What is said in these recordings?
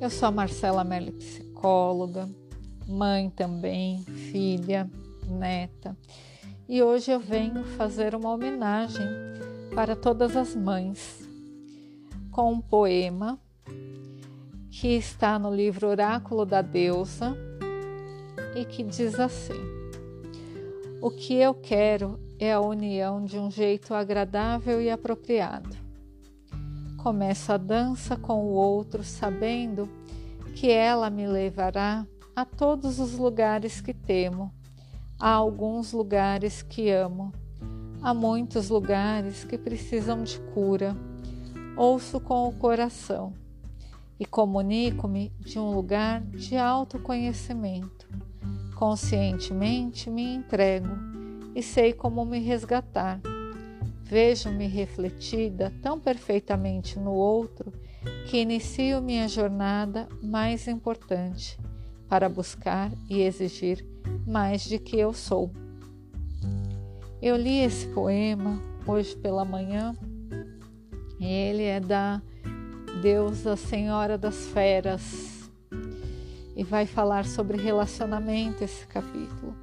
Eu sou a Marcela Melli, psicóloga, mãe também, filha, neta. E hoje eu venho fazer uma homenagem para todas as mães com um poema que está no livro Oráculo da Deusa e que diz assim: O que eu quero é a união de um jeito agradável e apropriado Começo a dança com o outro, sabendo que ela me levará a todos os lugares que temo, a alguns lugares que amo, a muitos lugares que precisam de cura. Ouço com o coração e comunico-me de um lugar de autoconhecimento. Conscientemente me entrego e sei como me resgatar Vejo-me refletida tão perfeitamente no outro que inicio minha jornada mais importante para buscar e exigir mais de que eu sou. Eu li esse poema hoje pela manhã. Ele é da deusa Senhora das Feras e vai falar sobre relacionamento esse capítulo.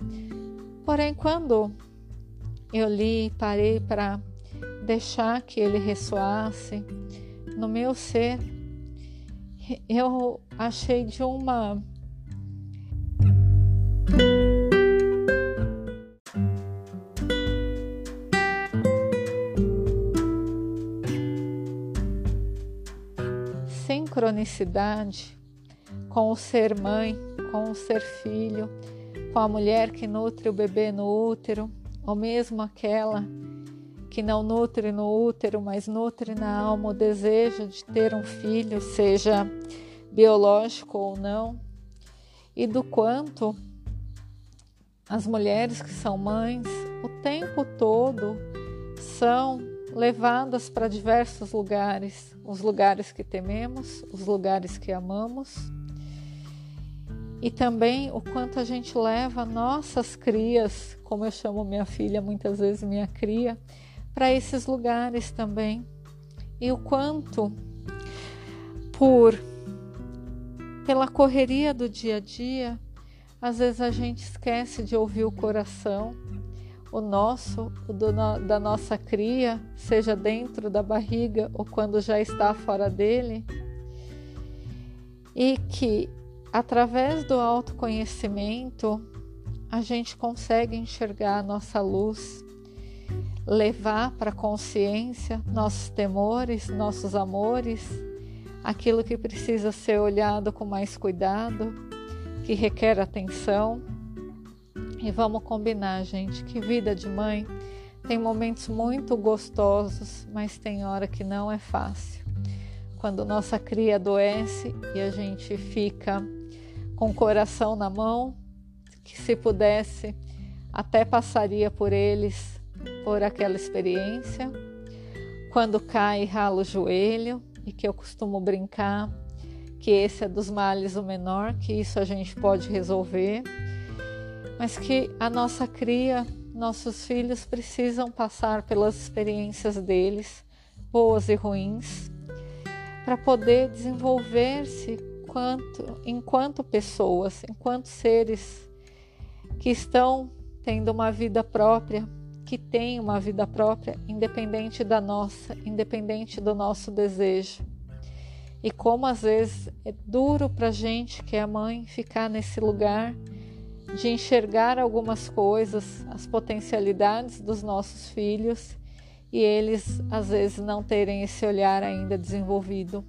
Porém, quando eu li, parei para deixar que ele ressoasse no meu ser, eu achei de uma sincronicidade com o ser mãe, com o ser filho, com a mulher que nutre o bebê no útero, ou mesmo aquela que não nutre no útero, mas nutre na alma o desejo de ter um filho, seja biológico ou não, e do quanto as mulheres que são mães o tempo todo são levadas para diversos lugares, os lugares que tememos, os lugares que amamos, e também o quanto a gente leva nossas crias, como eu chamo minha filha muitas vezes minha cria, para esses lugares também. E o quanto por pela correria do dia a dia, às vezes a gente esquece de ouvir o coração, o nosso, o do, da nossa cria, seja dentro da barriga ou quando já está fora dele, e que através do autoconhecimento a gente consegue enxergar a nossa luz levar para a consciência nossos temores, nossos amores, aquilo que precisa ser olhado com mais cuidado, que requer atenção. E vamos combinar, gente, que vida de mãe tem momentos muito gostosos, mas tem hora que não é fácil. Quando nossa cria adoece e a gente fica com o coração na mão, que se pudesse, até passaria por eles por aquela experiência. Quando cai, rala o joelho e que eu costumo brincar que esse é dos males o menor, que isso a gente pode resolver, mas que a nossa cria, nossos filhos precisam passar pelas experiências deles, boas e ruins, para poder desenvolver-se enquanto, pessoas, enquanto seres que estão tendo uma vida própria, que tem uma vida própria independente da nossa, independente do nosso desejo. E como às vezes é duro para a gente que é mãe ficar nesse lugar de enxergar algumas coisas, as potencialidades dos nossos filhos e eles às vezes não terem esse olhar ainda desenvolvido,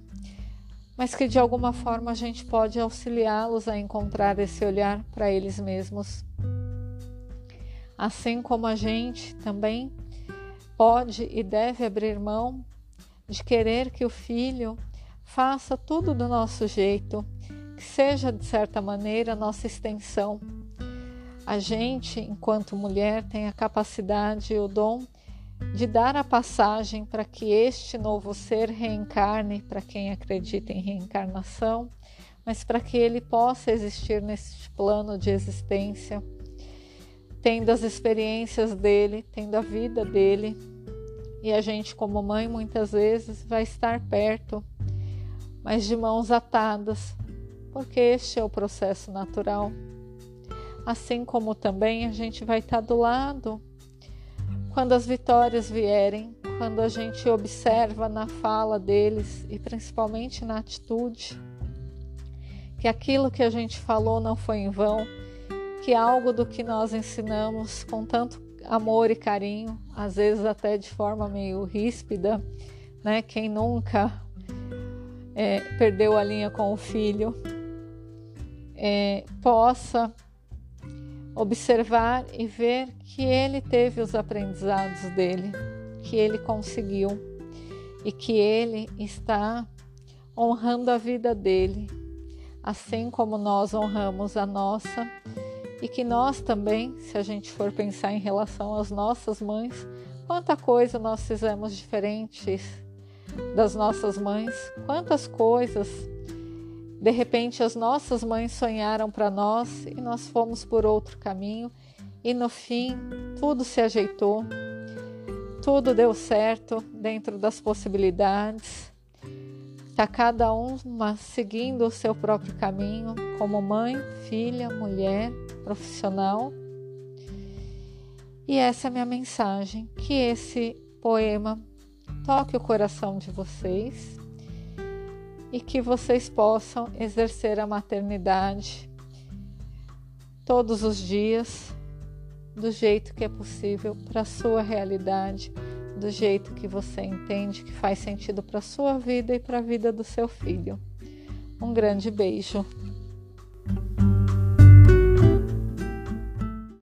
mas que de alguma forma a gente pode auxiliá-los a encontrar esse olhar para eles mesmos assim como a gente também pode e deve abrir mão de querer que o filho faça tudo do nosso jeito, que seja de certa maneira nossa extensão. A gente, enquanto mulher, tem a capacidade e o dom de dar a passagem para que este novo ser reencarne, para quem acredita em reencarnação, mas para que ele possa existir neste plano de existência tendo as experiências dele, tendo a vida dele. E a gente, como mãe, muitas vezes vai estar perto mas de mãos atadas, porque este é o processo natural. Assim como também a gente vai estar do lado quando as vitórias vierem, quando a gente observa na fala deles e principalmente na atitude que aquilo que a gente falou não foi em vão, que algo do que nós ensinamos com tanto amor e carinho, às vezes até de forma meio ríspida, né? Quem nunca é, perdeu a linha com o filho é, possa observar e ver que ele teve os aprendizados dele, que ele conseguiu e que ele está honrando a vida dele, assim como nós honramos a nossa e que nós também, se a gente for pensar em relação às nossas mães, quanta coisa nós fizemos diferentes das nossas mães, quantas coisas de repente as nossas mães sonharam para nós e nós fomos por outro caminho e no fim tudo se ajeitou, tudo deu certo dentro das possibilidades. Está cada uma seguindo o seu próprio caminho, como mãe, filha, mulher, profissional. E essa é a minha mensagem: que esse poema toque o coração de vocês e que vocês possam exercer a maternidade todos os dias do jeito que é possível para a sua realidade, do jeito que você entende que faz sentido para sua vida e para a vida do seu filho. Um grande beijo.